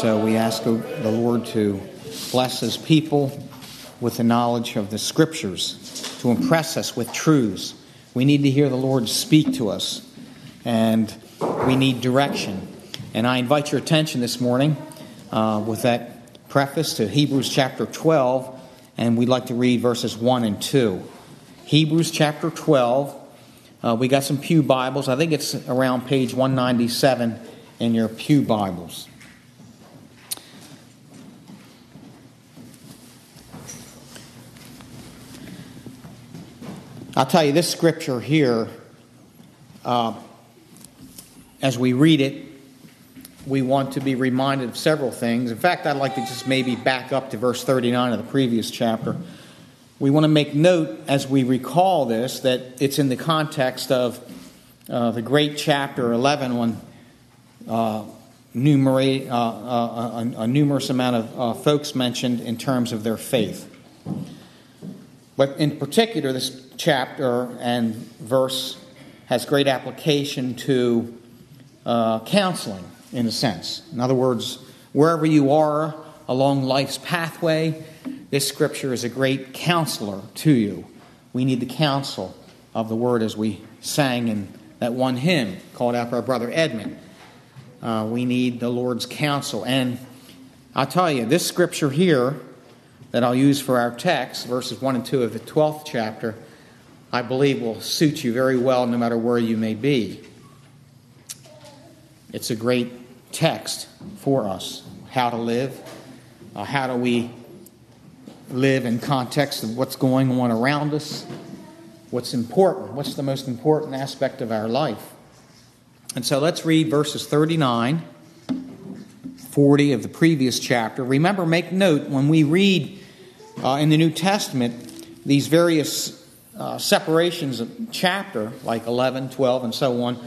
So we ask the Lord to bless His people with the knowledge of the Scriptures, to impress us with truths. We need to hear the Lord speak to us, and we need direction. And I invite your attention this morning uh, with that preface to Hebrews chapter 12, and we'd like to read verses 1 and 2. Hebrews chapter 12. Uh, we got some Pew Bibles. I think it's around page 197 in your Pew Bibles. I'll tell you, this scripture here, uh, as we read it, we want to be reminded of several things. In fact, I'd like to just maybe back up to verse 39 of the previous chapter. We want to make note as we recall this that it's in the context of uh, the great chapter 11 when uh, numerate, uh, uh a, a, numerous amount of uh, folks mentioned in terms of their faith. But in particular, this chapter and verse has great application to uh, counseling, in a sense. In other words, wherever you are along life's pathway, this scripture is a great counselor to you. We need the counsel of the word as we sang in that one hymn called by our brother Edmund. Uh, we need the Lord's counsel. And I'll tell you, this scripture here that I'll use for our text, verses 1 and 2 of the 12th chapter, I believe will suit you very well no matter where you may be. It's a great text for us how to live, uh, how do we live in context of what's going on around us, what's important, what's the most important aspect of our life. And so let's read verses 39, 40 of the previous chapter. Remember, make note when we read uh, in the New Testament these various uh, separations of chapter, like 11, 12, and so on,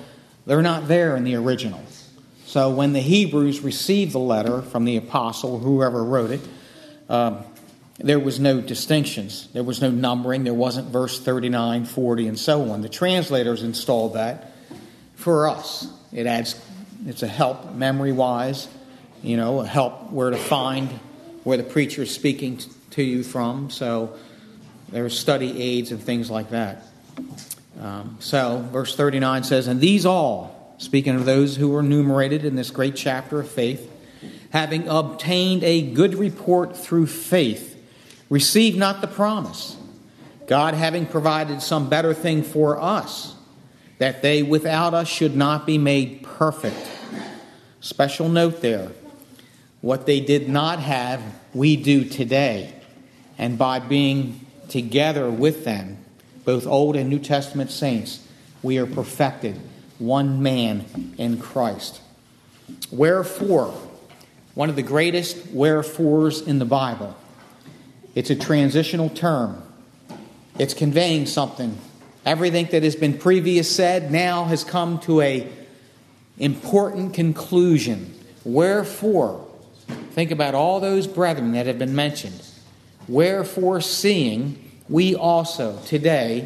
they're not there in the original. So when the Hebrews received the letter from the apostle, whoever wrote it, um, there was no distinctions. There was no numbering. There wasn't verse 39, 40, and so on. The translators installed that for us. It adds, it's a help memory wise, you know, a help where to find where the preacher is speaking to you from. So there's study aids and things like that. Um, so, verse 39 says, And these all, speaking of those who were enumerated in this great chapter of faith, having obtained a good report through faith, receive not the promise. God having provided some better thing for us, that they without us should not be made perfect. Special note there what they did not have, we do today. And by being together with them, both Old and New Testament saints, we are perfected, one man in Christ. Wherefore, one of the greatest wherefores in the Bible. It's a transitional term. It's conveying something. Everything that has been previous said now has come to a important conclusion. Wherefore, think about all those brethren that have been mentioned. Wherefore, seeing we also today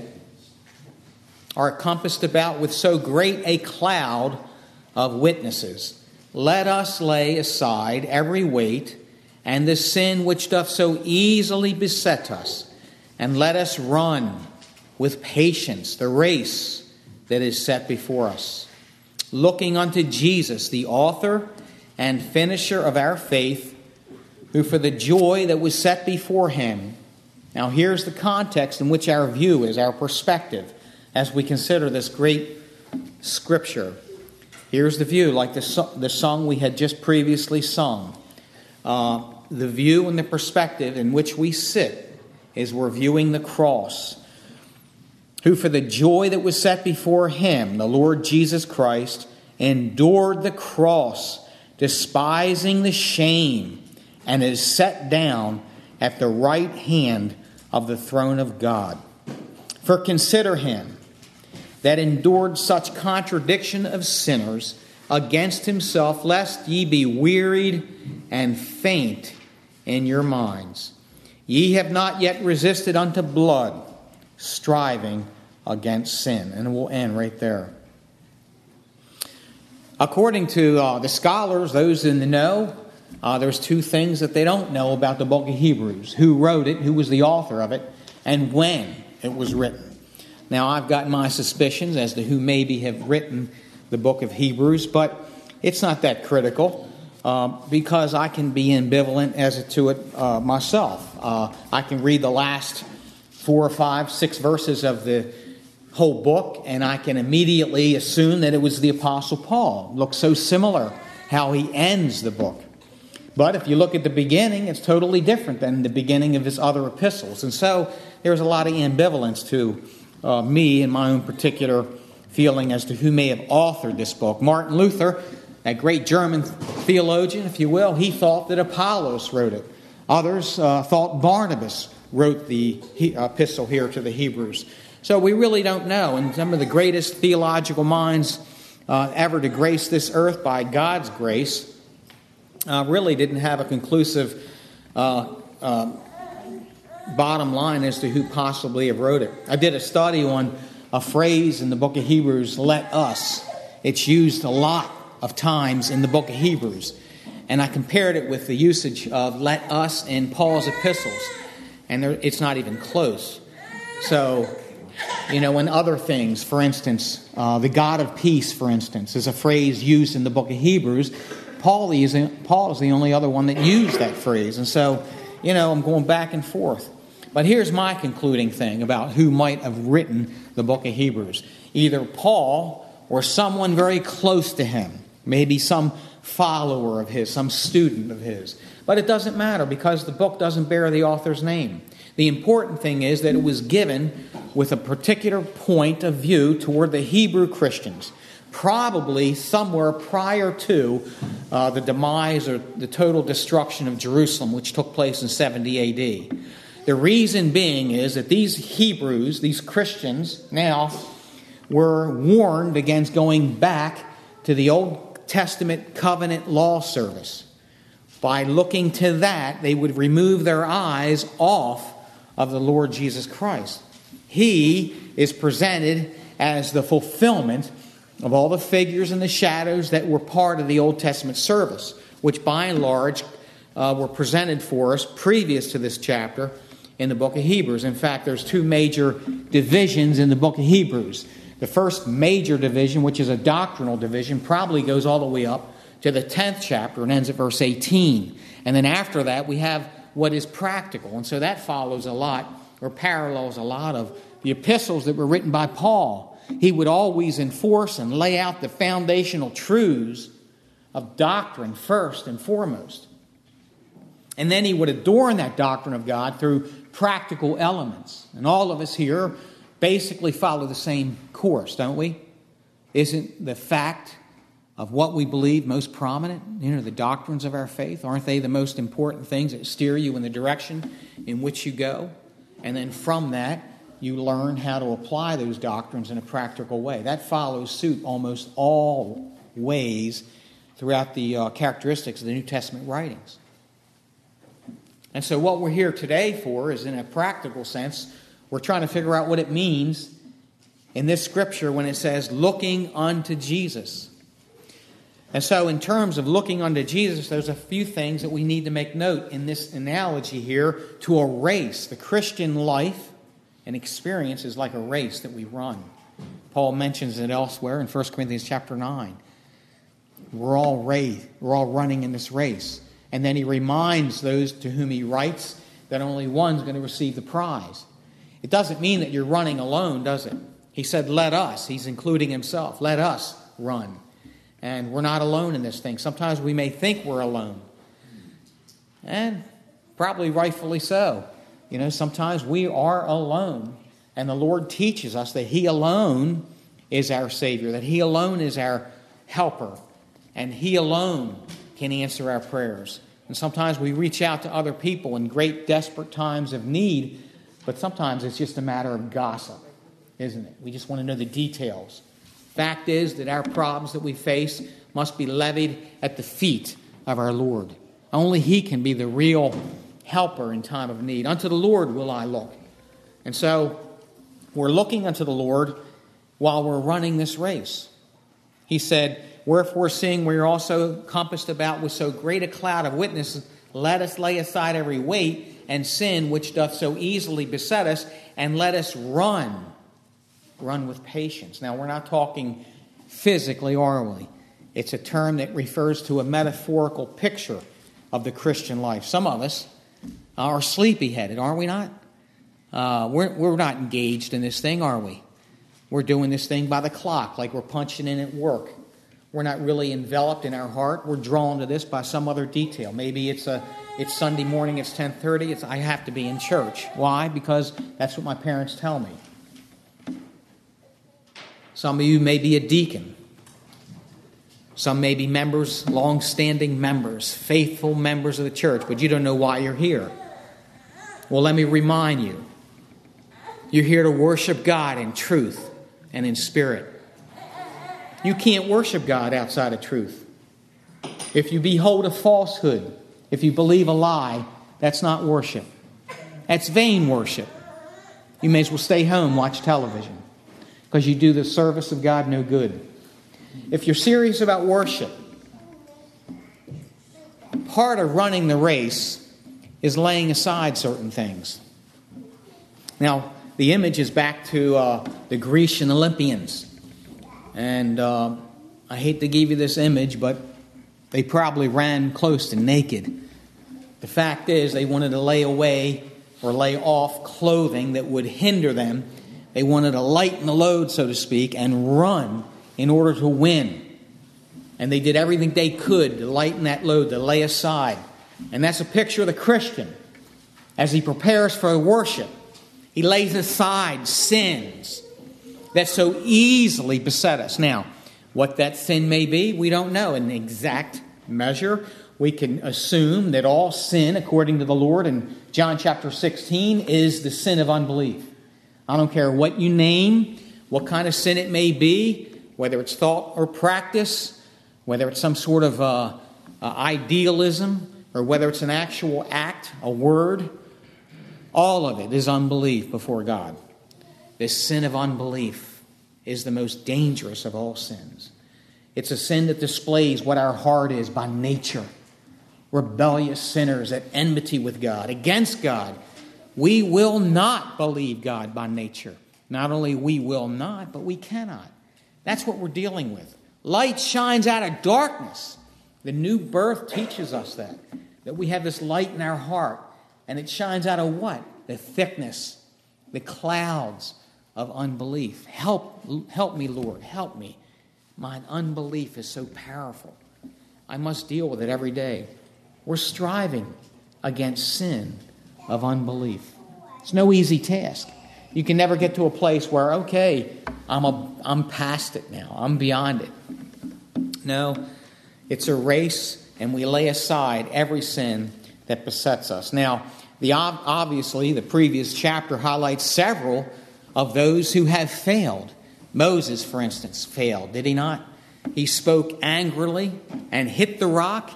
are compassed about with so great a cloud of witnesses, let us lay aside every weight and the sin which doth so easily beset us, and let us run with patience the race that is set before us, looking unto Jesus, the author and finisher of our faith who for the joy that was set before him. Now, here's the context in which our view is, our perspective, as we consider this great scripture. Here's the view, like the, the song we had just previously sung. Uh, the view and the perspective in which we sit is we're viewing the cross, who for the joy that was set before him, the Lord Jesus Christ, endured the cross, despising the shame and is set down at the right hand of the throne of God. For consider him that endured such contradiction of sinners against himself, lest ye be wearied and faint in your minds. Ye have not yet resisted unto blood, striving against sin. And we'll end right there. According to uh, the scholars, those in the know, uh, there's two things that they don't know about the book of Hebrews who wrote it, who was the author of it, and when it was written. Now, I've got my suspicions as to who maybe have written the book of Hebrews, but it's not that critical uh, because I can be ambivalent as to it uh, myself. Uh, I can read the last four or five, six verses of the whole book, and I can immediately assume that it was the Apostle Paul. Looks so similar how he ends the book. But if you look at the beginning, it's totally different than the beginning of his other epistles. And so there's a lot of ambivalence to uh, me and my own particular feeling as to who may have authored this book. Martin Luther, that great German theologian, if you will, he thought that Apollos wrote it. Others uh, thought Barnabas wrote the epistle here to the Hebrews. So we really don't know. And some of the greatest theological minds uh, ever to grace this earth by God's grace uh, really didn't have a conclusive uh, uh, bottom line as to who possibly have wrote it. I did a study on a phrase in the book of Hebrews, let us. It's used a lot of times in the book of Hebrews. And I compared it with the usage of let us in Paul's epistles. And there, it's not even close. So, you know, in other things, for instance, uh, the God of peace, for instance, is a phrase used in the book of Hebrews. Paul is, Paul is the only other one that used that phrase. And so, you know, I'm going back and forth. But here's my concluding thing about who might have written the book of Hebrews either Paul or someone very close to him, maybe some follower of his, some student of his. But it doesn't matter because the book doesn't bear the author's name. The important thing is that it was given with a particular point of view toward the Hebrew Christians, probably somewhere prior to uh, the demise or the total destruction of Jerusalem, which took place in 70 AD. The reason being is that these Hebrews, these Christians, now were warned against going back to the Old Testament covenant law service. By looking to that, they would remove their eyes off of the Lord Jesus Christ. He is presented as the fulfillment of all the figures and the shadows that were part of the Old Testament service, which by and large uh, were presented for us previous to this chapter in the book of Hebrews. In fact, there's two major divisions in the book of Hebrews. The first major division, which is a doctrinal division, probably goes all the way up to the 10th chapter and ends at verse 18. And then after that, we have what is practical. And so that follows a lot, or parallels a lot of the epistles that were written by Paul. He would always enforce and lay out the foundational truths of doctrine first and foremost. And then he would adorn that doctrine of God through practical elements. And all of us here basically follow the same course, don't we? Isn't the fact of what we believe most prominent? You know, the doctrines of our faith, aren't they the most important things that steer you in the direction in which you go? And then from that, you learn how to apply those doctrines in a practical way. That follows suit almost all ways throughout the uh, characteristics of the New Testament writings. And so, what we're here today for is, in a practical sense, we're trying to figure out what it means in this scripture when it says, looking unto Jesus. And so, in terms of looking unto Jesus, there's a few things that we need to make note in this analogy here to a race. The Christian life and experience is like a race that we run. Paul mentions it elsewhere in 1 Corinthians chapter 9. We're all, race, we're all running in this race. And then he reminds those to whom he writes that only one's going to receive the prize. It doesn't mean that you're running alone, does it? He said, Let us. He's including himself. Let us run. And we're not alone in this thing. Sometimes we may think we're alone. And probably rightfully so. You know, sometimes we are alone. And the Lord teaches us that He alone is our Savior, that He alone is our helper, and He alone can answer our prayers. And sometimes we reach out to other people in great, desperate times of need, but sometimes it's just a matter of gossip, isn't it? We just want to know the details. Fact is that our problems that we face must be levied at the feet of our Lord. Only He can be the real helper in time of need. Unto the Lord will I look. And so we're looking unto the Lord while we're running this race. He said, Wherefore, seeing we are also compassed about with so great a cloud of witnesses, let us lay aside every weight and sin which doth so easily beset us, and let us run. Run with patience. Now, we're not talking physically, are we? It's a term that refers to a metaphorical picture of the Christian life. Some of us are sleepy headed, are we not? Uh, we're, we're not engaged in this thing, are we? We're doing this thing by the clock, like we're punching in at work. We're not really enveloped in our heart. We're drawn to this by some other detail. Maybe it's a it's Sunday morning, it's 10:30, it's I have to be in church. Why? Because that's what my parents tell me. Some of you may be a deacon. Some may be members, long standing members, faithful members of the church, but you don't know why you're here. Well, let me remind you you're here to worship God in truth and in spirit. You can't worship God outside of truth. If you behold a falsehood, if you believe a lie, that's not worship. That's vain worship. You may as well stay home, watch television, because you do the service of God no good. If you're serious about worship, part of running the race is laying aside certain things. Now, the image is back to uh, the Grecian Olympians. And uh, I hate to give you this image, but they probably ran close to naked. The fact is, they wanted to lay away or lay off clothing that would hinder them. They wanted to lighten the load, so to speak, and run in order to win. And they did everything they could to lighten that load, to lay aside. And that's a picture of the Christian as he prepares for worship. He lays aside sins that so easily beset us. Now, what that sin may be, we don't know in exact measure. We can assume that all sin, according to the Lord in John chapter 16, is the sin of unbelief. I don't care what you name, what kind of sin it may be, whether it's thought or practice, whether it's some sort of uh, uh, idealism, or whether it's an actual act, a word, all of it is unbelief before God. This sin of unbelief is the most dangerous of all sins. It's a sin that displays what our heart is by nature. Rebellious sinners at enmity with God, against God. We will not believe God by nature. Not only we will not, but we cannot. That's what we're dealing with. Light shines out of darkness. The new birth teaches us that. That we have this light in our heart. And it shines out of what? The thickness, the clouds of unbelief. Help, help me, Lord. Help me. My unbelief is so powerful. I must deal with it every day. We're striving against sin of unbelief. It's no easy task. You can never get to a place where, okay, I'm, a, I'm past it now, I'm beyond it. No, it's a race, and we lay aside every sin that besets us. Now, the, obviously, the previous chapter highlights several of those who have failed. Moses, for instance, failed, did he not? He spoke angrily and hit the rock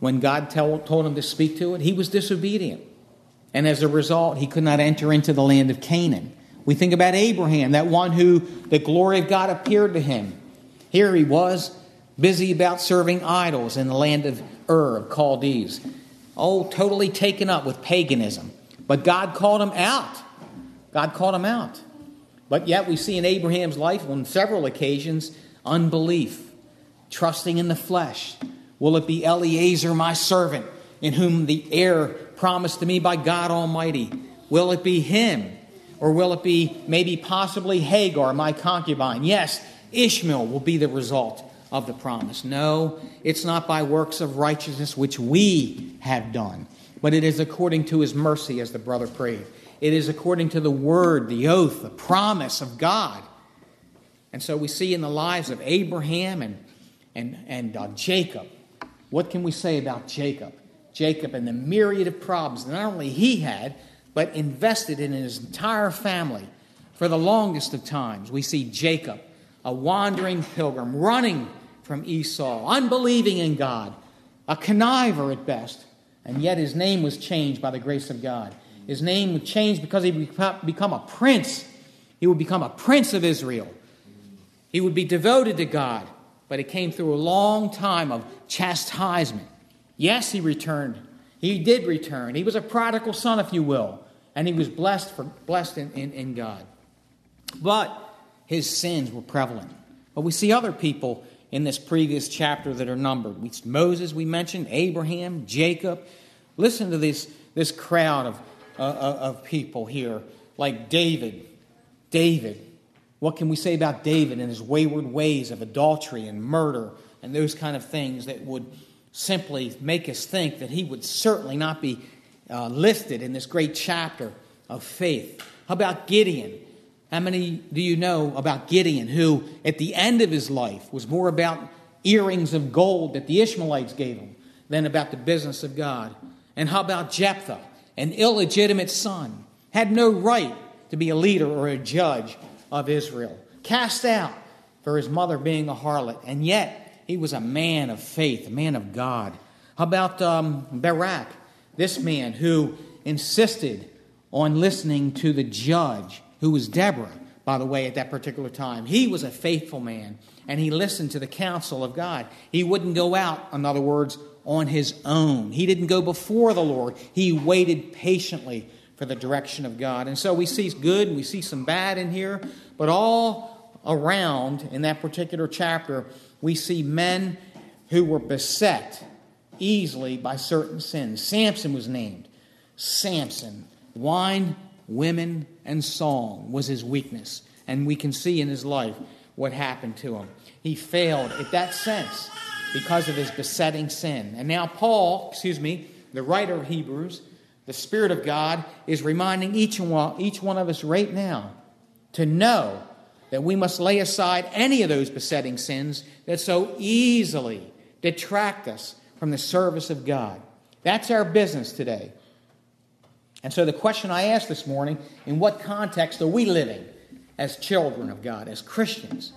when God told him to speak to it. He was disobedient. And as a result, he could not enter into the land of Canaan. We think about Abraham, that one who the glory of God appeared to him. Here he was, busy about serving idols in the land of Ur of Chaldees. Oh, totally taken up with paganism. But God called him out. God called him out. But yet we see in Abraham's life on several occasions unbelief, trusting in the flesh. Will it be Eliezer, my servant, in whom the heir promised to me by God Almighty? Will it be him? Or will it be maybe possibly Hagar, my concubine? Yes, Ishmael will be the result of the promise. No, it's not by works of righteousness which we have done, but it is according to his mercy, as the brother prayed. It is according to the word, the oath, the promise of God. And so we see in the lives of Abraham and, and, and uh, Jacob. What can we say about Jacob? Jacob and the myriad of problems that not only he had, but invested in his entire family for the longest of times. We see Jacob, a wandering pilgrim, running from Esau, unbelieving in God, a conniver at best, and yet his name was changed by the grace of God. His name was changed because he would become a prince. He would become a prince of Israel. He would be devoted to God, but it came through a long time of chastisement. Yes, he returned. He did return. He was a prodigal son, if you will, and he was blessed for blessed in, in, in God. But his sins were prevalent. But we see other people in this previous chapter that are numbered. We, Moses, we mentioned, Abraham, Jacob. Listen to this, this crowd of, uh, uh, of people here, like David. David. What can we say about David and his wayward ways of adultery and murder and those kind of things that would simply make us think that he would certainly not be uh, listed in this great chapter of faith? How about Gideon? How many do you know about Gideon, who at the end of his life was more about earrings of gold that the Ishmaelites gave him than about the business of God? And how about Jephthah, an illegitimate son, had no right to be a leader or a judge of Israel, cast out for his mother being a harlot, and yet he was a man of faith, a man of God. How about um, Barak, this man who insisted on listening to the judge who was Deborah, by the way, at that particular time. He was a faithful man, and he listened to the counsel of God. He wouldn't go out, in other words, on his own. He didn't go before the Lord. He waited patiently for the direction of God. And so we see good and we see some bad in here, but all around in that particular chapter, we see men who were beset easily by certain sins. Samson was named. Samson, wine, women, and song was his weakness. And we can see in his life what happened to him. He failed at that sense because of his besetting sin. And now, Paul, excuse me, the writer of Hebrews, the Spirit of God, is reminding each one, each one of us right now to know that we must lay aside any of those besetting sins that so easily detract us from the service of God. That's our business today. And so the question I asked this morning in what context are we living as children of God, as Christians?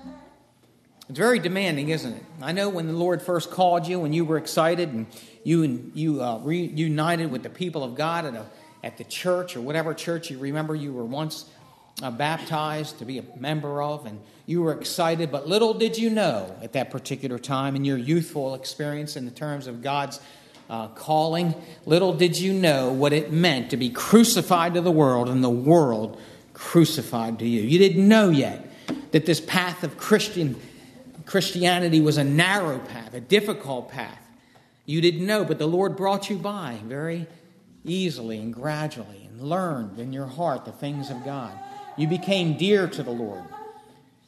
It's very demanding, isn't it? I know when the Lord first called you, when you were excited and you, you uh, reunited with the people of God at, a, at the church or whatever church you remember you were once uh, baptized to be a member of, and you were excited, but little did you know at that particular time in your youthful experience in the terms of God's uh, calling, little did you know what it meant to be crucified to the world and the world crucified to you. You didn't know yet that this path of Christian Christianity was a narrow path, a difficult path. You didn't know, but the Lord brought you by very easily and gradually and learned in your heart the things of God. You became dear to the Lord.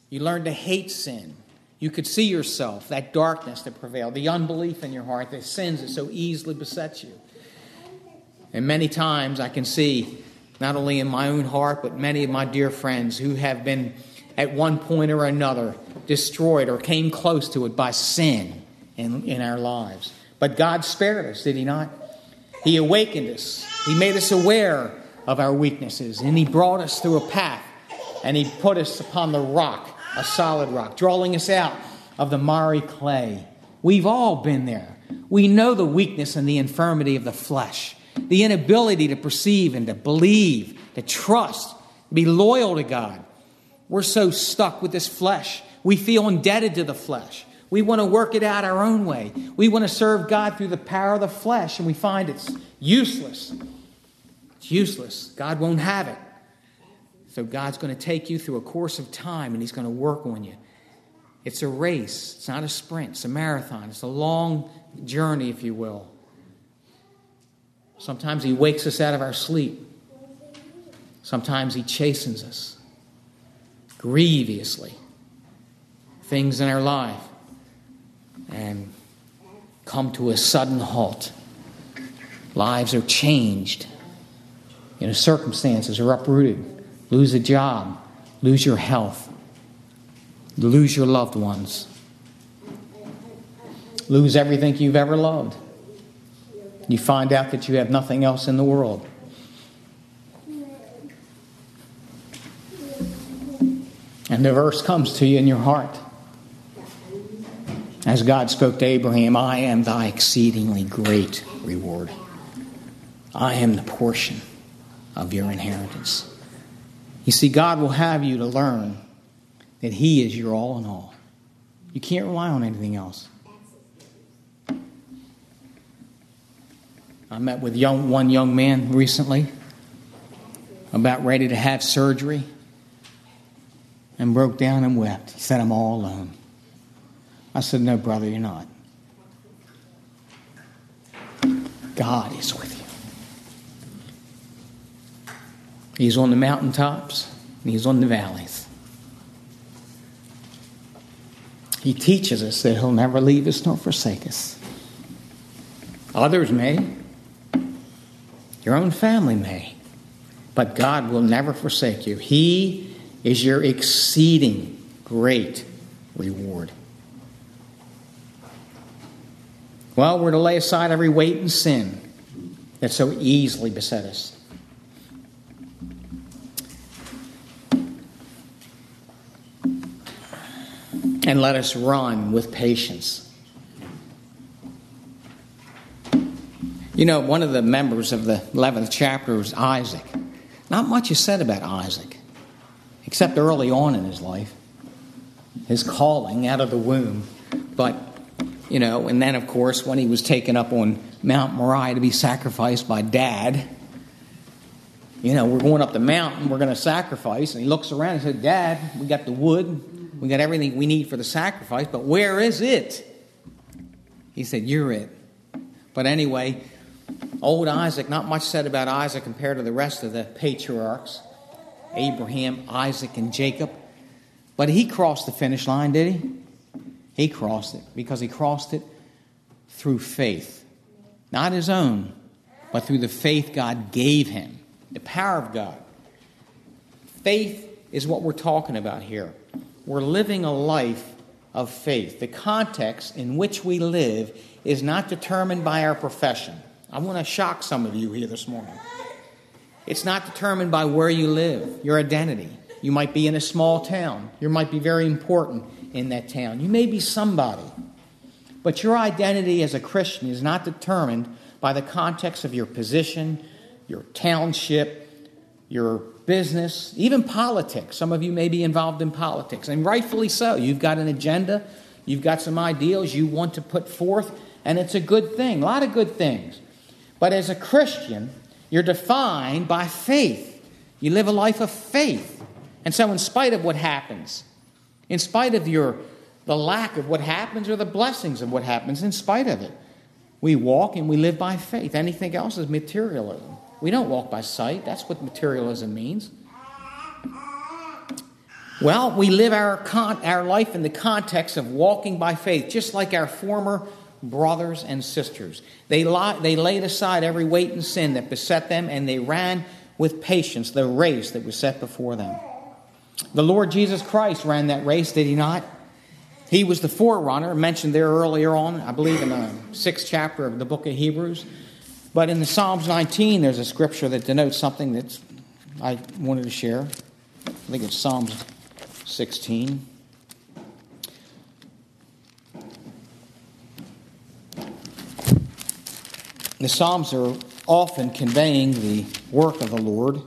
You learned to hate sin. You could see yourself, that darkness that prevailed, the unbelief in your heart, the sins that so easily beset you. And many times I can see, not only in my own heart, but many of my dear friends who have been at one point or another destroyed or came close to it by sin in, in our lives. But God spared us, did He not? He awakened us, He made us aware of our weaknesses, and He brought us through a path, and He put us upon the rock a solid rock, drawing us out of the miry clay. We've all been there. We know the weakness and the infirmity of the flesh, the inability to perceive and to believe, to trust, be loyal to God. We're so stuck with this flesh. We feel indebted to the flesh. We want to work it out our own way. We want to serve God through the power of the flesh, and we find it's useless. It's useless. God won't have it. So God's going to take you through a course of time and He's going to work on you. It's a race, it's not a sprint, it's a marathon, it's a long journey, if you will. Sometimes He wakes us out of our sleep, sometimes He chastens us grievously. Things in our life and come to a sudden halt. Lives are changed. You know, circumstances are uprooted lose a job, lose your health, lose your loved ones, lose everything you've ever loved. You find out that you have nothing else in the world. And the verse comes to you in your heart. As God spoke to Abraham, I am thy exceedingly great reward. I am the portion of your inheritance. You see, God will have you to learn that He is your all in all. You can't rely on anything else. I met with young, one young man recently about ready to have surgery and broke down and wept. He said, I'm all alone. I said, No, brother, you're not. God is with you. He's on the mountaintops and He's on the valleys. He teaches us that He'll never leave us nor forsake us. Others may, your own family may, but God will never forsake you. He is your exceeding great reward. Well, we're to lay aside every weight and sin that so easily beset us. And let us run with patience. You know, one of the members of the 11th chapter was Isaac. Not much is said about Isaac, except early on in his life, his calling out of the womb. But you know, and then of course when he was taken up on Mount Moriah to be sacrificed by dad, you know, we're going up the mountain, we're going to sacrifice, and he looks around and said, "Dad, we got the wood, we got everything we need for the sacrifice, but where is it?" He said, "You're it." But anyway, old Isaac, not much said about Isaac compared to the rest of the patriarchs, Abraham, Isaac, and Jacob. But he crossed the finish line, did he? He crossed it because he crossed it through faith. Not his own, but through the faith God gave him, the power of God. Faith is what we're talking about here. We're living a life of faith. The context in which we live is not determined by our profession. I want to shock some of you here this morning. It's not determined by where you live, your identity. You might be in a small town. You might be very important in that town. You may be somebody. But your identity as a Christian is not determined by the context of your position, your township, your business, even politics. Some of you may be involved in politics, and rightfully so. You've got an agenda, you've got some ideals you want to put forth, and it's a good thing, a lot of good things. But as a Christian, you're defined by faith. You live a life of faith. And so, in spite of what happens, in spite of your the lack of what happens or the blessings of what happens, in spite of it, we walk and we live by faith. Anything else is materialism. We don't walk by sight. That's what materialism means. Well, we live our, con- our life in the context of walking by faith, just like our former brothers and sisters. They, they laid aside every weight and sin that beset them, and they ran with patience the race that was set before them. The Lord Jesus Christ ran that race, did he not? He was the forerunner, mentioned there earlier on, I believe in the sixth chapter of the book of Hebrews. But in the Psalms 19, there's a scripture that denotes something that I wanted to share. I think it's Psalms 16. The Psalms are often conveying the work of the Lord.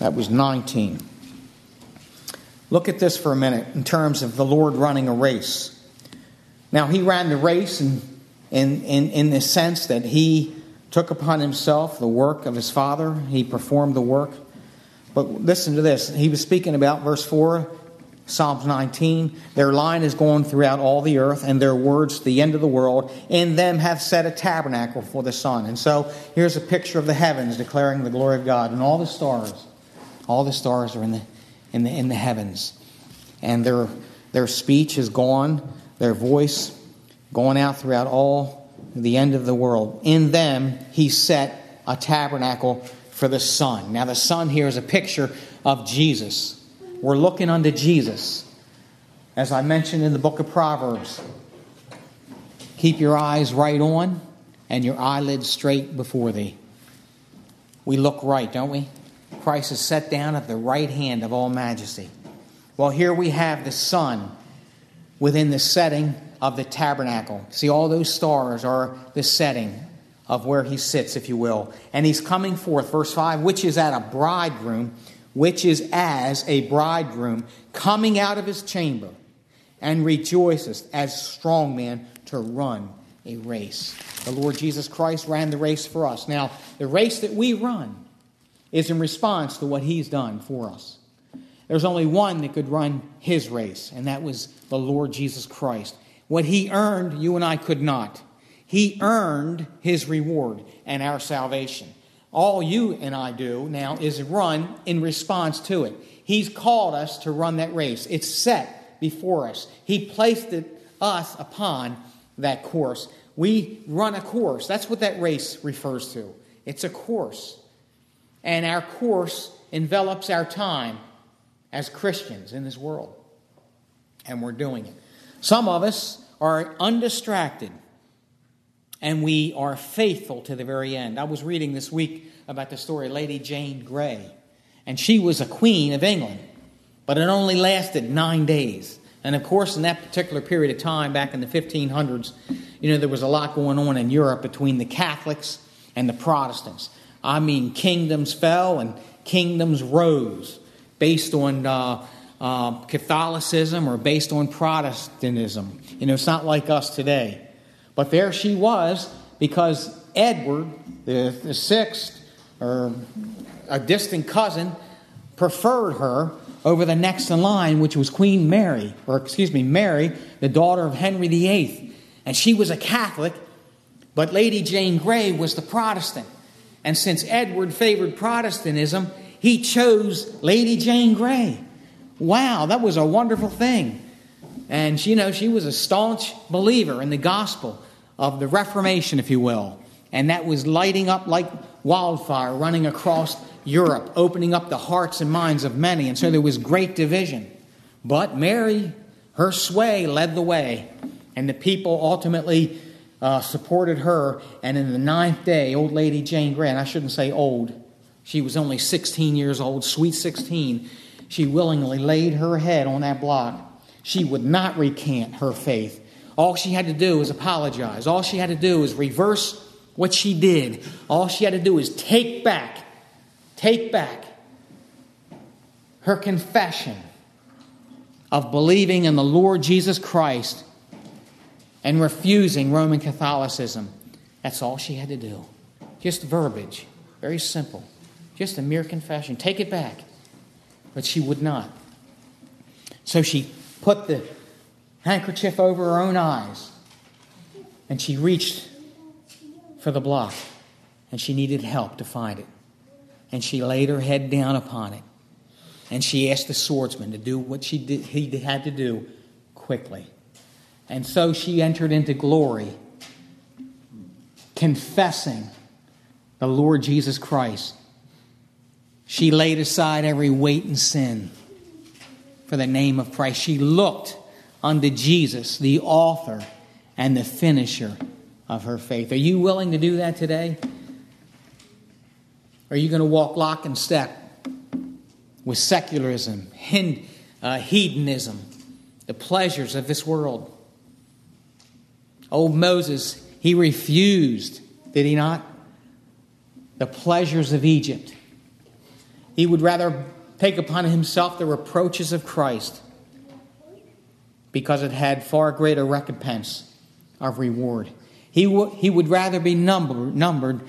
That was 19. Look at this for a minute in terms of the Lord running a race. Now, he ran the race in, in, in, in the sense that he took upon himself the work of his Father, he performed the work. But listen to this. He was speaking about verse 4, Psalms 19. Their line is going throughout all the earth, and their words to the end of the world. In them hath set a tabernacle for the sun. And so here's a picture of the heavens declaring the glory of God, and all the stars all the stars are in the, in the, in the heavens. And their, their speech is gone, their voice going out throughout all the end of the world. In them, he set a tabernacle for the sun. Now, the sun here is a picture of Jesus. We're looking unto Jesus. As I mentioned in the book of Proverbs, keep your eyes right on and your eyelids straight before thee. We look right, don't we? Christ is set down at the right hand of all majesty. Well, here we have the sun within the setting of the tabernacle. See, all those stars are the setting of where he sits, if you will. And he's coming forth, verse 5, which is at a bridegroom which is as a bridegroom coming out of his chamber, and rejoiceth as strong man to run a race. The Lord Jesus Christ ran the race for us. Now, the race that we run is in response to what he's done for us. There's only one that could run his race, and that was the Lord Jesus Christ. What he earned, you and I could not. He earned his reward and our salvation. All you and I do now is run in response to it. He's called us to run that race. It's set before us. He placed it, us upon that course. We run a course. That's what that race refers to. It's a course. And our course envelops our time as Christians in this world. And we're doing it. Some of us are undistracted and we are faithful to the very end. I was reading this week about the story of Lady Jane Grey, and she was a queen of England, but it only lasted nine days. And of course, in that particular period of time, back in the 1500s, you know, there was a lot going on in Europe between the Catholics and the Protestants. I mean, kingdoms fell and kingdoms rose based on uh, uh, Catholicism or based on Protestantism. You know, it's not like us today. But there she was because Edward, the, the sixth, or a distant cousin, preferred her over the next in line, which was Queen Mary, or excuse me, Mary, the daughter of Henry VIII. And she was a Catholic, but Lady Jane Grey was the Protestant. And since Edward favored Protestantism, he chose Lady Jane Grey. Wow, that was a wonderful thing. And you know, she was a staunch believer in the gospel of the Reformation, if you will. And that was lighting up like wildfire, running across Europe, opening up the hearts and minds of many. And so there was great division. But Mary, her sway led the way, and the people ultimately uh, supported her. And in the ninth day, old lady Jane Grant, I shouldn't say old, she was only 16 years old, sweet 16, she willingly laid her head on that block. She would not recant her faith. All she had to do was apologize. All she had to do was reverse what she did. All she had to do is take back, take back her confession of believing in the Lord Jesus Christ and refusing Roman Catholicism. That's all she had to do. Just verbiage. Very simple. Just a mere confession. Take it back. But she would not. So she put the handkerchief over her own eyes and she reached for the block, and she needed help to find it. And she laid her head down upon it, and she asked the swordsman to do what she did, he had to do quickly. And so she entered into glory, confessing the Lord Jesus Christ. She laid aside every weight and sin for the name of Christ. She looked unto Jesus, the author and the finisher of her faith. Are you willing to do that today? Are you going to walk lock and step with secularism, uh, hedonism, the pleasures of this world? Old Moses, he refused, did he not? The pleasures of Egypt. He would rather take upon himself the reproaches of Christ because it had far greater recompense of reward. He, w- he would rather be numbered, numbered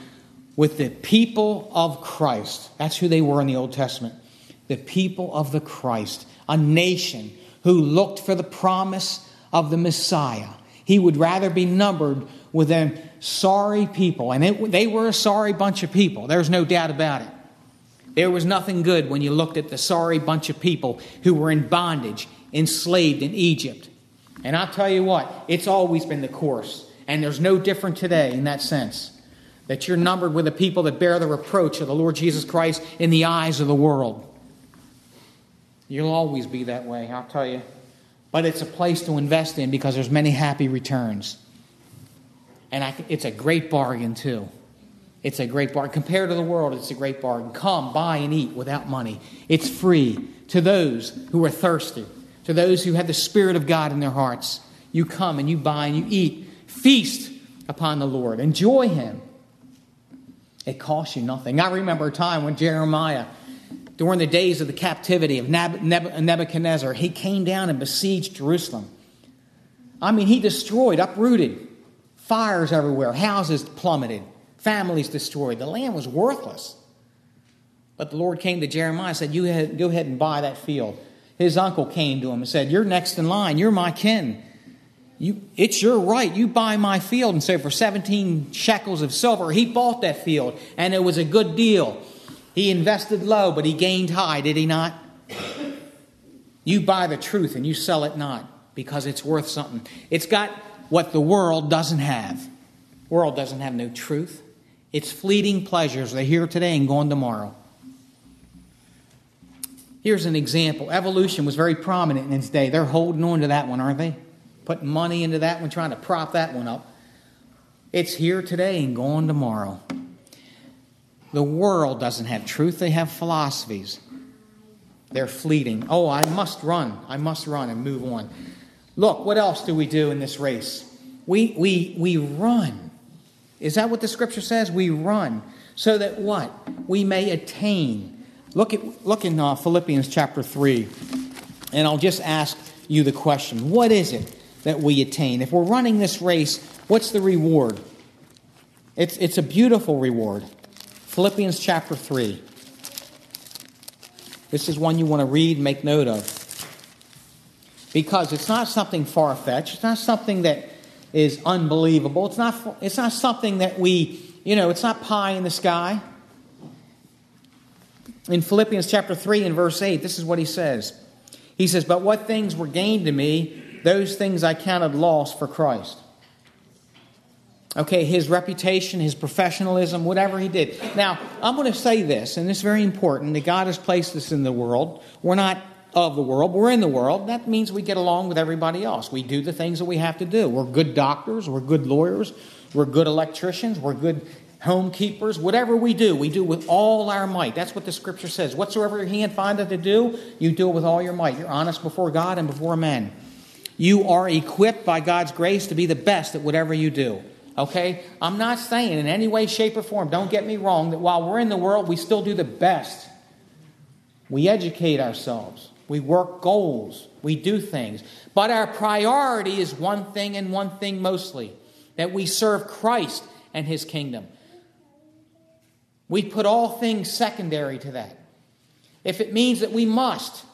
with the people of Christ. That's who they were in the Old Testament. The people of the Christ, a nation who looked for the promise of the Messiah. He would rather be numbered with them sorry people. And it, they were a sorry bunch of people. There's no doubt about it. There was nothing good when you looked at the sorry bunch of people who were in bondage, enslaved in Egypt. And I'll tell you what, it's always been the course. And there's no different today in that sense. That you're numbered with the people that bear the reproach of the Lord Jesus Christ in the eyes of the world. You'll always be that way, I'll tell you. But it's a place to invest in because there's many happy returns. And I, it's a great bargain, too. It's a great bargain. Compared to the world, it's a great bargain. Come, buy, and eat without money. It's free to those who are thirsty, to those who have the Spirit of God in their hearts. You come and you buy and you eat Feast upon the Lord, enjoy Him. It costs you nothing. I remember a time when Jeremiah during the days of the captivity of Nebuchadnezzar, he came down and besieged Jerusalem. I mean, he destroyed, uprooted, fires everywhere, houses plummeted, families destroyed. The land was worthless. But the Lord came to Jeremiah and said, You go ahead and buy that field. His uncle came to him and said, You're next in line. You're my kin. You, it's your right. You buy my field. And so for 17 shekels of silver, he bought that field, and it was a good deal. He invested low, but he gained high, did he not? You buy the truth and you sell it not because it's worth something. It's got what the world doesn't have. The world doesn't have no truth. It's fleeting pleasures. They're here today and gone tomorrow. Here's an example. Evolution was very prominent in its day. They're holding on to that one, aren't they? Putting money into that one, trying to prop that one up. It's here today and gone tomorrow. The world doesn't have truth, they have philosophies. They're fleeting. Oh, I must run. I must run and move on. Look, what else do we do in this race? We, we, we run. Is that what the scripture says? We run. So that what? We may attain. Look, at, look in uh, Philippians chapter 3, and I'll just ask you the question What is it that we attain? If we're running this race, what's the reward? It's, it's a beautiful reward. Philippians chapter 3. This is one you want to read, make note of. Because it's not something far fetched, it's not something that is unbelievable, it's not, it's not something that we, you know, it's not pie in the sky. In Philippians chapter 3 and verse 8, this is what he says. He says, But what things were gained to me, those things I counted loss for Christ. Okay, his reputation, his professionalism, whatever he did. Now, I'm going to say this, and it's very important that God has placed us in the world. We're not of the world, we're in the world. That means we get along with everybody else. We do the things that we have to do. We're good doctors, we're good lawyers, we're good electricians, we're good homekeepers. Whatever we do, we do with all our might. That's what the scripture says. Whatsoever your hand findeth to do, you do it with all your might. You're honest before God and before men. You are equipped by God's grace to be the best at whatever you do. Okay? I'm not saying in any way, shape, or form, don't get me wrong, that while we're in the world, we still do the best. We educate ourselves, we work goals, we do things. But our priority is one thing and one thing mostly that we serve Christ and his kingdom. We put all things secondary to that. If it means that we must,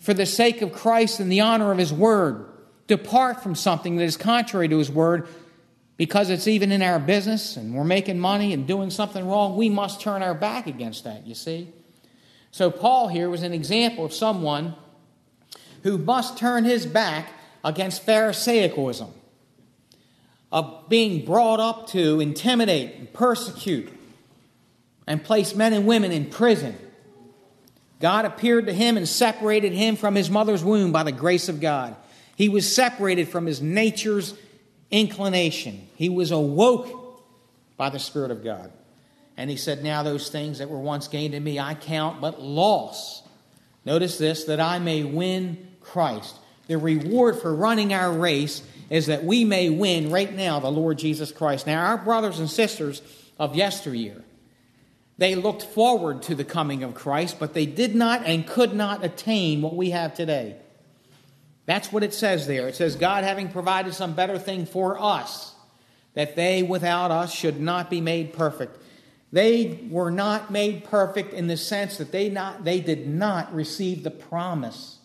for the sake of Christ and the honor of his word, depart from something that is contrary to his word, because it's even in our business and we're making money and doing something wrong, we must turn our back against that, you see? So, Paul here was an example of someone who must turn his back against Pharisaicism, of being brought up to intimidate and persecute and place men and women in prison. God appeared to him and separated him from his mother's womb by the grace of God. He was separated from his nature's inclination. He was awoke by the Spirit of God. And he said, Now those things that were once gained in me I count but loss. Notice this, that I may win Christ. The reward for running our race is that we may win right now the Lord Jesus Christ. Now, our brothers and sisters of yesteryear, they looked forward to the coming of Christ, but they did not and could not attain what we have today. That's what it says there. It says, God having provided some better thing for us, that they without us should not be made perfect. They were not made perfect in the sense that they, not, they did not receive the promise.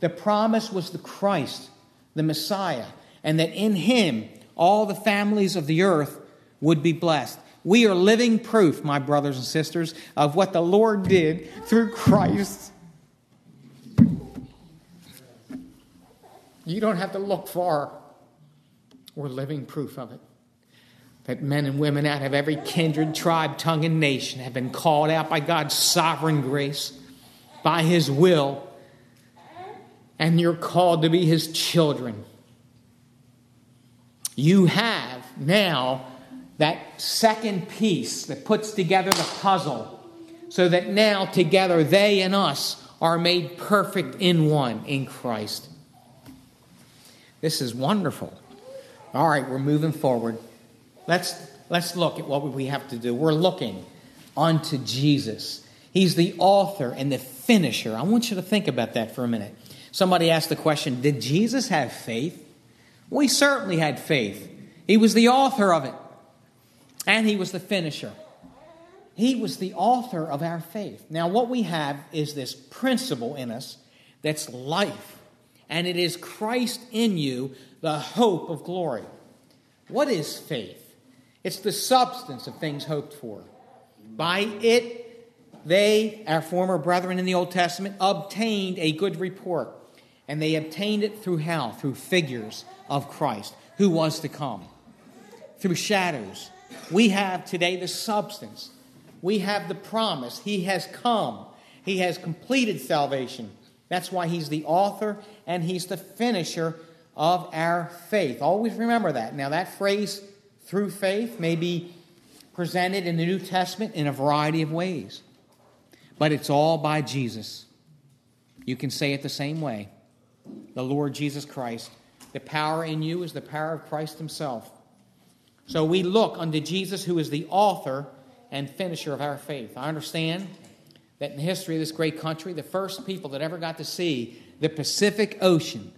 The promise was the Christ, the Messiah, and that in him all the families of the earth would be blessed. We are living proof, my brothers and sisters, of what the Lord did through Christ You don't have to look far. We're living proof of it. That men and women out of every kindred, tribe, tongue, and nation have been called out by God's sovereign grace, by His will, and you're called to be His children. You have now that second piece that puts together the puzzle so that now together they and us are made perfect in one, in Christ. This is wonderful. All right, we're moving forward. Let's, let's look at what we have to do. We're looking unto Jesus. He's the author and the finisher. I want you to think about that for a minute. Somebody asked the question Did Jesus have faith? We certainly had faith. He was the author of it, and he was the finisher. He was the author of our faith. Now, what we have is this principle in us that's life, and it is Christ in you, the hope of glory. What is faith? It's the substance of things hoped for. By it, they, our former brethren in the Old Testament, obtained a good report. And they obtained it through how? Through figures of Christ, who was to come. Through shadows. We have today the substance. We have the promise. He has come. He has completed salvation. That's why he's the author and he's the finisher of our faith. Always remember that. Now, that phrase, through faith, may be presented in the New Testament in a variety of ways, but it's all by Jesus. You can say it the same way the Lord Jesus Christ. The power in you is the power of Christ Himself. So we look unto Jesus, who is the author and finisher of our faith. I understand that in the history of this great country, the first people that ever got to see the Pacific Ocean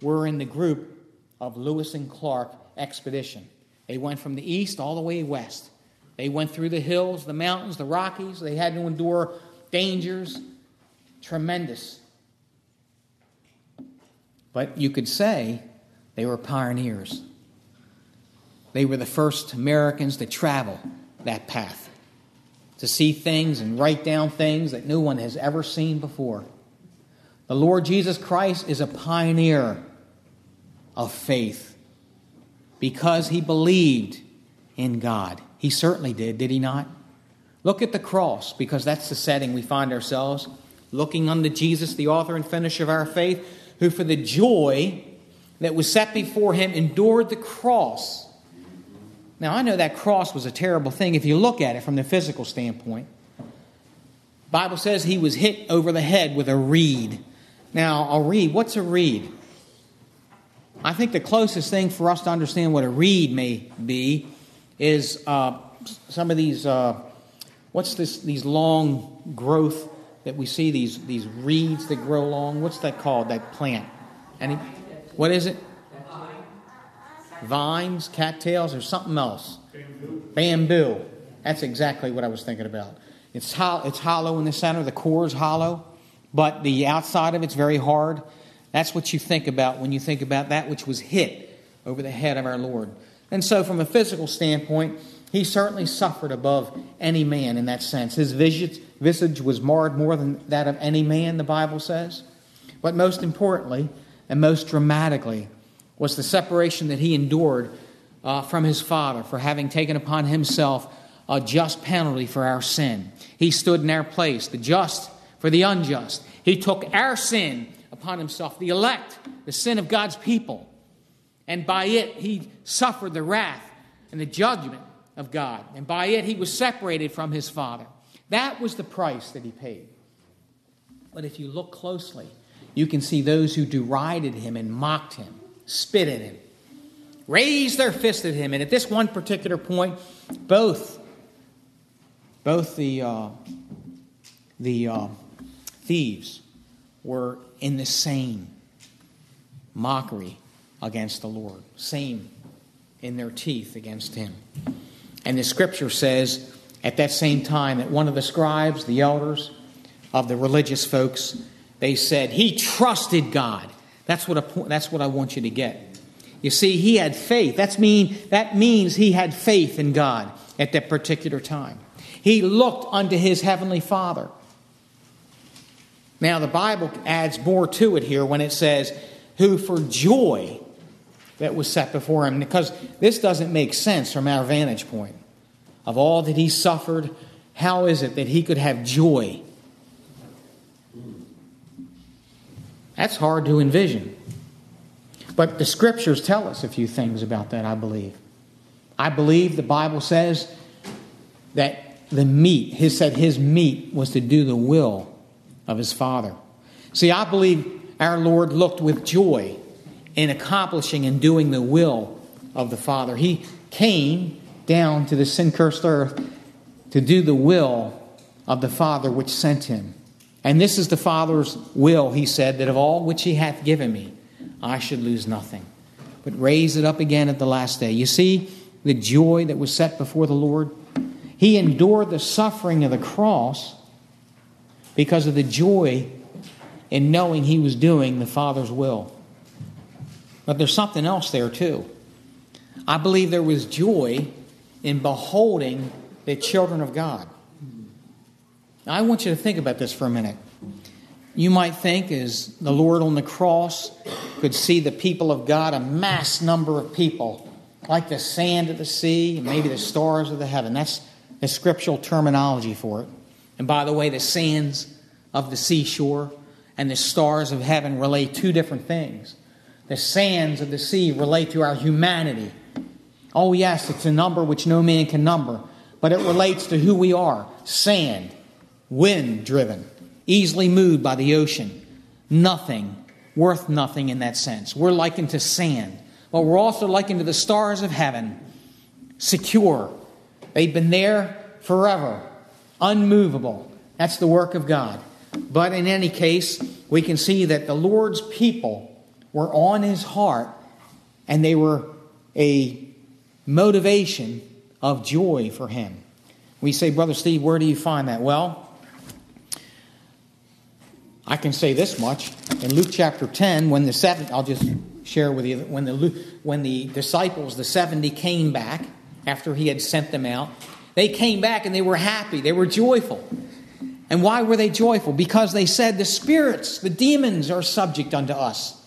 were in the group of Lewis and Clark expedition. They went from the east all the way west. They went through the hills, the mountains, the Rockies. They had to endure dangers, tremendous. But you could say they were pioneers. They were the first Americans to travel that path, to see things and write down things that no one has ever seen before. The Lord Jesus Christ is a pioneer of faith because he believed in God. He certainly did, did he not? Look at the cross because that's the setting we find ourselves. Looking unto Jesus, the author and finisher of our faith, who for the joy that was set before him endured the cross. Now, I know that cross was a terrible thing if you look at it from the physical standpoint. Bible says he was hit over the head with a reed. Now, a reed, what's a reed? I think the closest thing for us to understand what a reed may be is uh, some of these, uh, what's this, these long growth that we see, these, these reeds that grow long. What's that called, that plant? Any, what is it? Vines, cattails, or something else? Bamboo. Bamboo. That's exactly what I was thinking about. It's, ho- it's hollow in the center, the core is hollow, but the outside of it's very hard. That's what you think about when you think about that which was hit over the head of our Lord. And so, from a physical standpoint, he certainly suffered above any man in that sense. His visage was marred more than that of any man, the Bible says. But most importantly, and most dramatically, was the separation that he endured uh, from his Father for having taken upon himself a just penalty for our sin. He stood in our place, the just for the unjust. He took our sin upon himself, the elect, the sin of God's people. And by it, he suffered the wrath and the judgment of God. And by it, he was separated from his Father. That was the price that he paid. But if you look closely, you can see those who derided him and mocked him, spit at him, raised their fist at him. And at this one particular point, both, both the, uh, the uh, thieves were in the same mockery against the Lord, same in their teeth against him. And the scripture says at that same time that one of the scribes, the elders of the religious folks, they said, He trusted God. That's what, a, that's what I want you to get. You see, he had faith. That's mean, that means he had faith in God at that particular time. He looked unto his heavenly Father. Now, the Bible adds more to it here when it says, who for joy that was set before him, because this doesn't make sense from our vantage point. Of all that he suffered, how is it that he could have joy? That's hard to envision. But the scriptures tell us a few things about that, I believe. I believe the Bible says that the meat, he said his meat was to do the will of his Father. See, I believe our Lord looked with joy in accomplishing and doing the will of the Father. He came down to the sin cursed earth to do the will of the Father which sent him. And this is the Father's will, he said, that of all which he hath given me, I should lose nothing, but raise it up again at the last day. You see the joy that was set before the Lord? He endured the suffering of the cross because of the joy in knowing he was doing the Father's will. But there's something else there, too. I believe there was joy in beholding the children of God. Now, I want you to think about this for a minute. You might think, as the Lord on the cross could see the people of God, a mass number of people, like the sand of the sea, and maybe the stars of the heaven. That's the scriptural terminology for it. And by the way, the sands of the seashore and the stars of heaven relate two different things. The sands of the sea relate to our humanity. Oh, yes, it's a number which no man can number, but it relates to who we are sand, wind driven, easily moved by the ocean. Nothing, worth nothing in that sense. We're likened to sand, but we're also likened to the stars of heaven, secure. They've been there forever, unmovable. That's the work of God. But in any case, we can see that the Lord's people were on his heart and they were a motivation of joy for him. We say, Brother Steve, where do you find that? Well, I can say this much. In Luke chapter 10, when the seven, I'll just share with you, when the, when the disciples, the 70, came back after he had sent them out, they came back and they were happy, they were joyful. And why were they joyful? Because they said, The spirits, the demons are subject unto us.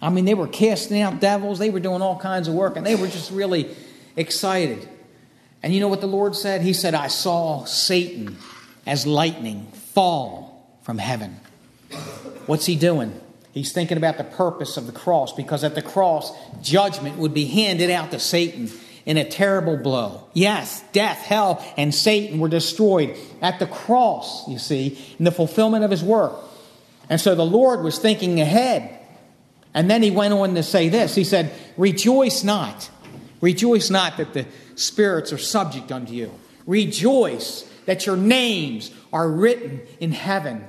I mean, they were casting out devils, they were doing all kinds of work, and they were just really excited. And you know what the Lord said? He said, I saw Satan as lightning fall from heaven. What's he doing? He's thinking about the purpose of the cross because at the cross, judgment would be handed out to Satan in a terrible blow. Yes, death, hell, and Satan were destroyed at the cross, you see, in the fulfillment of his work. And so the Lord was thinking ahead. And then he went on to say this He said, Rejoice not. Rejoice not that the spirits are subject unto you. Rejoice that your names are written in heaven.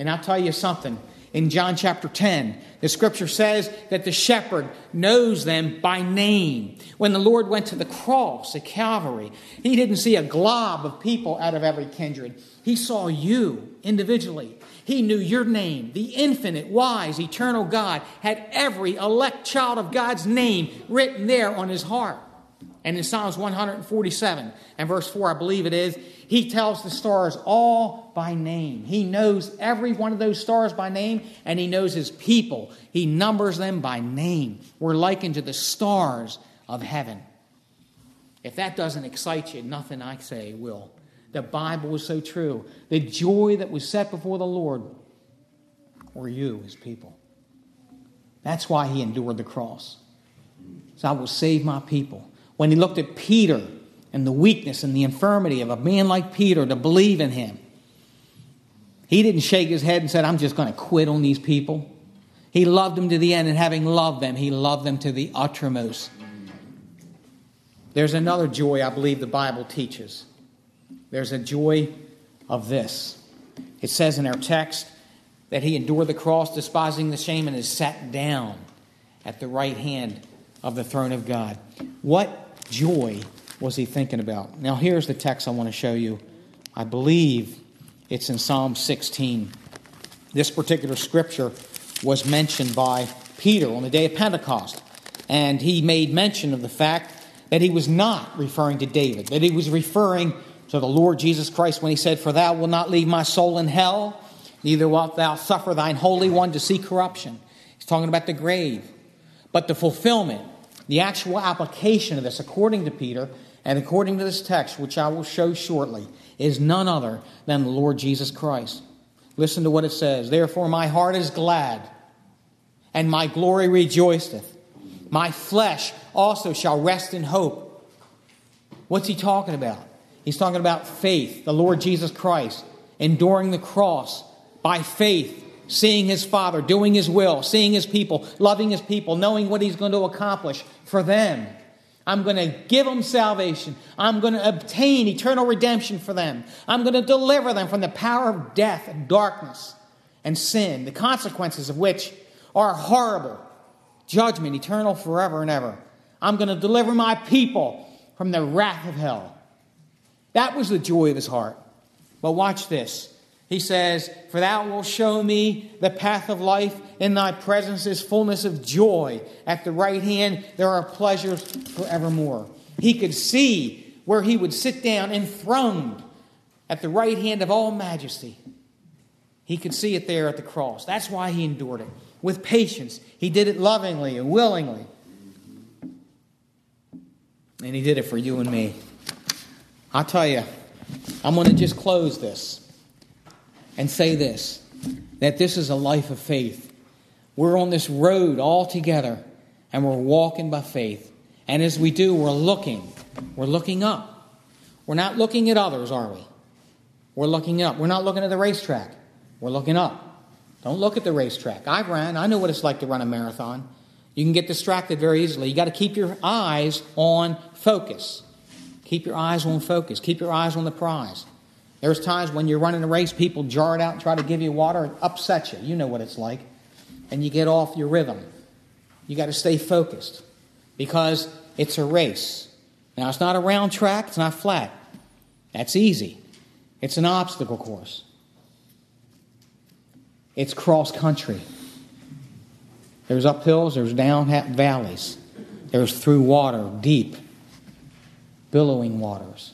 And I'll tell you something in John chapter 10. The scripture says that the shepherd knows them by name. When the Lord went to the cross at Calvary, he didn't see a glob of people out of every kindred. He saw you individually. He knew your name. The infinite, wise, eternal God had every elect child of God's name written there on his heart. And in Psalms 147 and verse 4, I believe it is, he tells the stars all by name. He knows every one of those stars by name, and he knows his people. He numbers them by name. We're likened to the stars of heaven. If that doesn't excite you, nothing I say will. The Bible is so true. The joy that was set before the Lord were you, his people. That's why he endured the cross. So I will save my people when he looked at Peter and the weakness and the infirmity of a man like Peter to believe in him, he didn't shake his head and said, I'm just going to quit on these people. He loved them to the end, and having loved them, he loved them to the uttermost. There's another joy I believe the Bible teaches. There's a joy of this. It says in our text that he endured the cross, despising the shame, and is sat down at the right hand of the throne of God. What joy was he thinking about? Now, here's the text I want to show you. I believe it's in Psalm 16. This particular scripture was mentioned by Peter on the day of Pentecost. And he made mention of the fact that he was not referring to David, that he was referring to the Lord Jesus Christ when he said, For thou wilt not leave my soul in hell, neither wilt thou suffer thine Holy One to see corruption. He's talking about the grave. But the fulfillment the actual application of this, according to Peter and according to this text, which I will show shortly, is none other than the Lord Jesus Christ. Listen to what it says Therefore, my heart is glad, and my glory rejoiceth. My flesh also shall rest in hope. What's he talking about? He's talking about faith, the Lord Jesus Christ, enduring the cross by faith seeing his Father, doing his will, seeing his people, loving his people, knowing what he's going to accomplish for them. I'm going to give them salvation. I'm going to obtain eternal redemption for them. I'm going to deliver them from the power of death and darkness and sin, the consequences of which are horrible judgment, eternal forever and ever. I'm going to deliver my people from the wrath of hell. That was the joy of his heart. But watch this. He says, For thou wilt show me the path of life. In thy presence is fullness of joy. At the right hand there are pleasures forevermore. He could see where he would sit down enthroned at the right hand of all majesty. He could see it there at the cross. That's why he endured it with patience. He did it lovingly and willingly. And he did it for you and me. I'll tell you, I'm going to just close this and say this that this is a life of faith. We're on this road all together and we're walking by faith. And as we do, we're looking. We're looking up. We're not looking at others, are we? We're looking up. We're not looking at the racetrack. We're looking up. Don't look at the racetrack. I've ran. I know what it's like to run a marathon. You can get distracted very easily. You got to keep your eyes on focus. Keep your eyes on focus. Keep your eyes on the prize. There's times when you're running a race, people jar it out and try to give you water and upset you. You know what it's like. And you get off your rhythm. You got to stay focused because it's a race. Now, it's not a round track, it's not flat. That's easy. It's an obstacle course, it's cross country. There's uphills, there's down valleys, there's through water, deep, billowing waters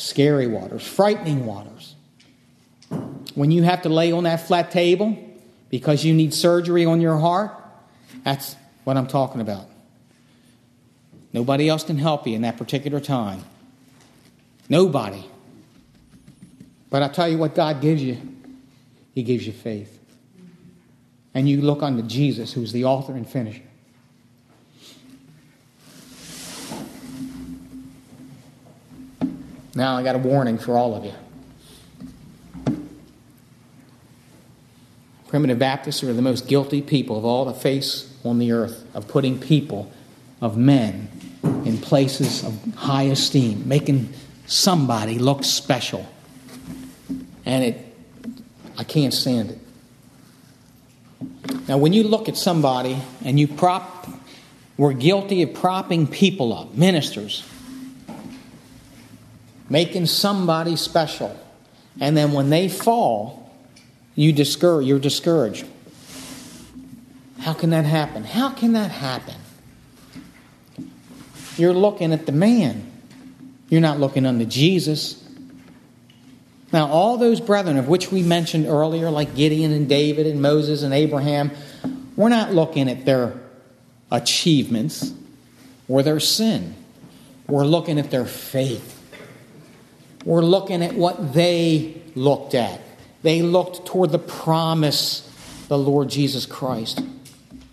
scary waters, frightening waters. When you have to lay on that flat table because you need surgery on your heart, that's what I'm talking about. Nobody else can help you in that particular time. Nobody. But I tell you what God gives you He gives you faith. And you look unto Jesus, who's the author and finisher. Now I got a warning for all of you. Primitive Baptists are the most guilty people of all the face on the earth of putting people, of men, in places of high esteem, making somebody look special. And it, I can't stand it. Now, when you look at somebody and you prop, we're guilty of propping people up, ministers, making somebody special. And then when they fall, you discourage, you're discouraged. How can that happen? How can that happen? You're looking at the man. You're not looking unto Jesus. Now, all those brethren of which we mentioned earlier, like Gideon and David and Moses and Abraham, we're not looking at their achievements or their sin. We're looking at their faith. We're looking at what they looked at. They looked toward the promise, the Lord Jesus Christ.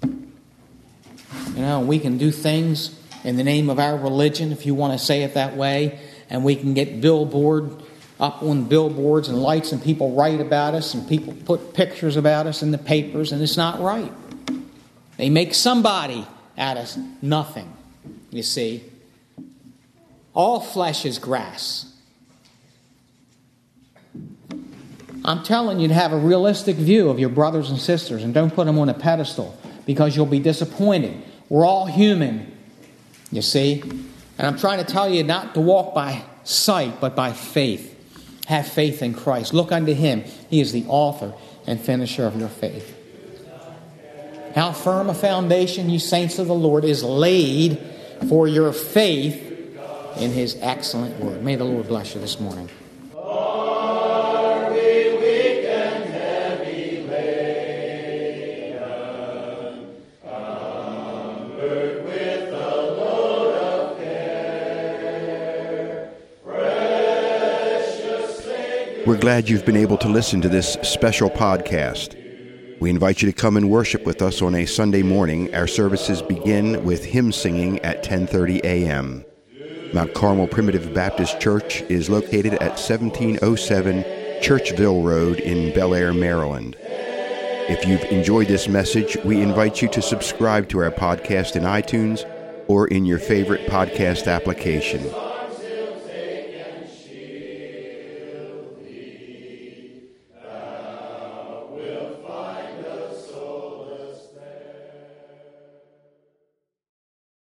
You know, we can do things in the name of our religion, if you want to say it that way, and we can get billboard up on billboards and lights, and people write about us, and people put pictures about us in the papers, and it's not right. They make somebody out of nothing, you see. All flesh is grass. I'm telling you to have a realistic view of your brothers and sisters and don't put them on a pedestal because you'll be disappointed. We're all human, you see. And I'm trying to tell you not to walk by sight, but by faith. Have faith in Christ. Look unto Him. He is the author and finisher of your faith. How firm a foundation, you saints of the Lord, is laid for your faith in His excellent word. May the Lord bless you this morning. We're glad you've been able to listen to this special podcast. We invite you to come and worship with us on a Sunday morning. Our services begin with hymn singing at 10:30 a.m. Mount Carmel Primitive Baptist Church is located at 1707 Churchville Road in Bel Air, Maryland. If you've enjoyed this message, we invite you to subscribe to our podcast in iTunes or in your favorite podcast application.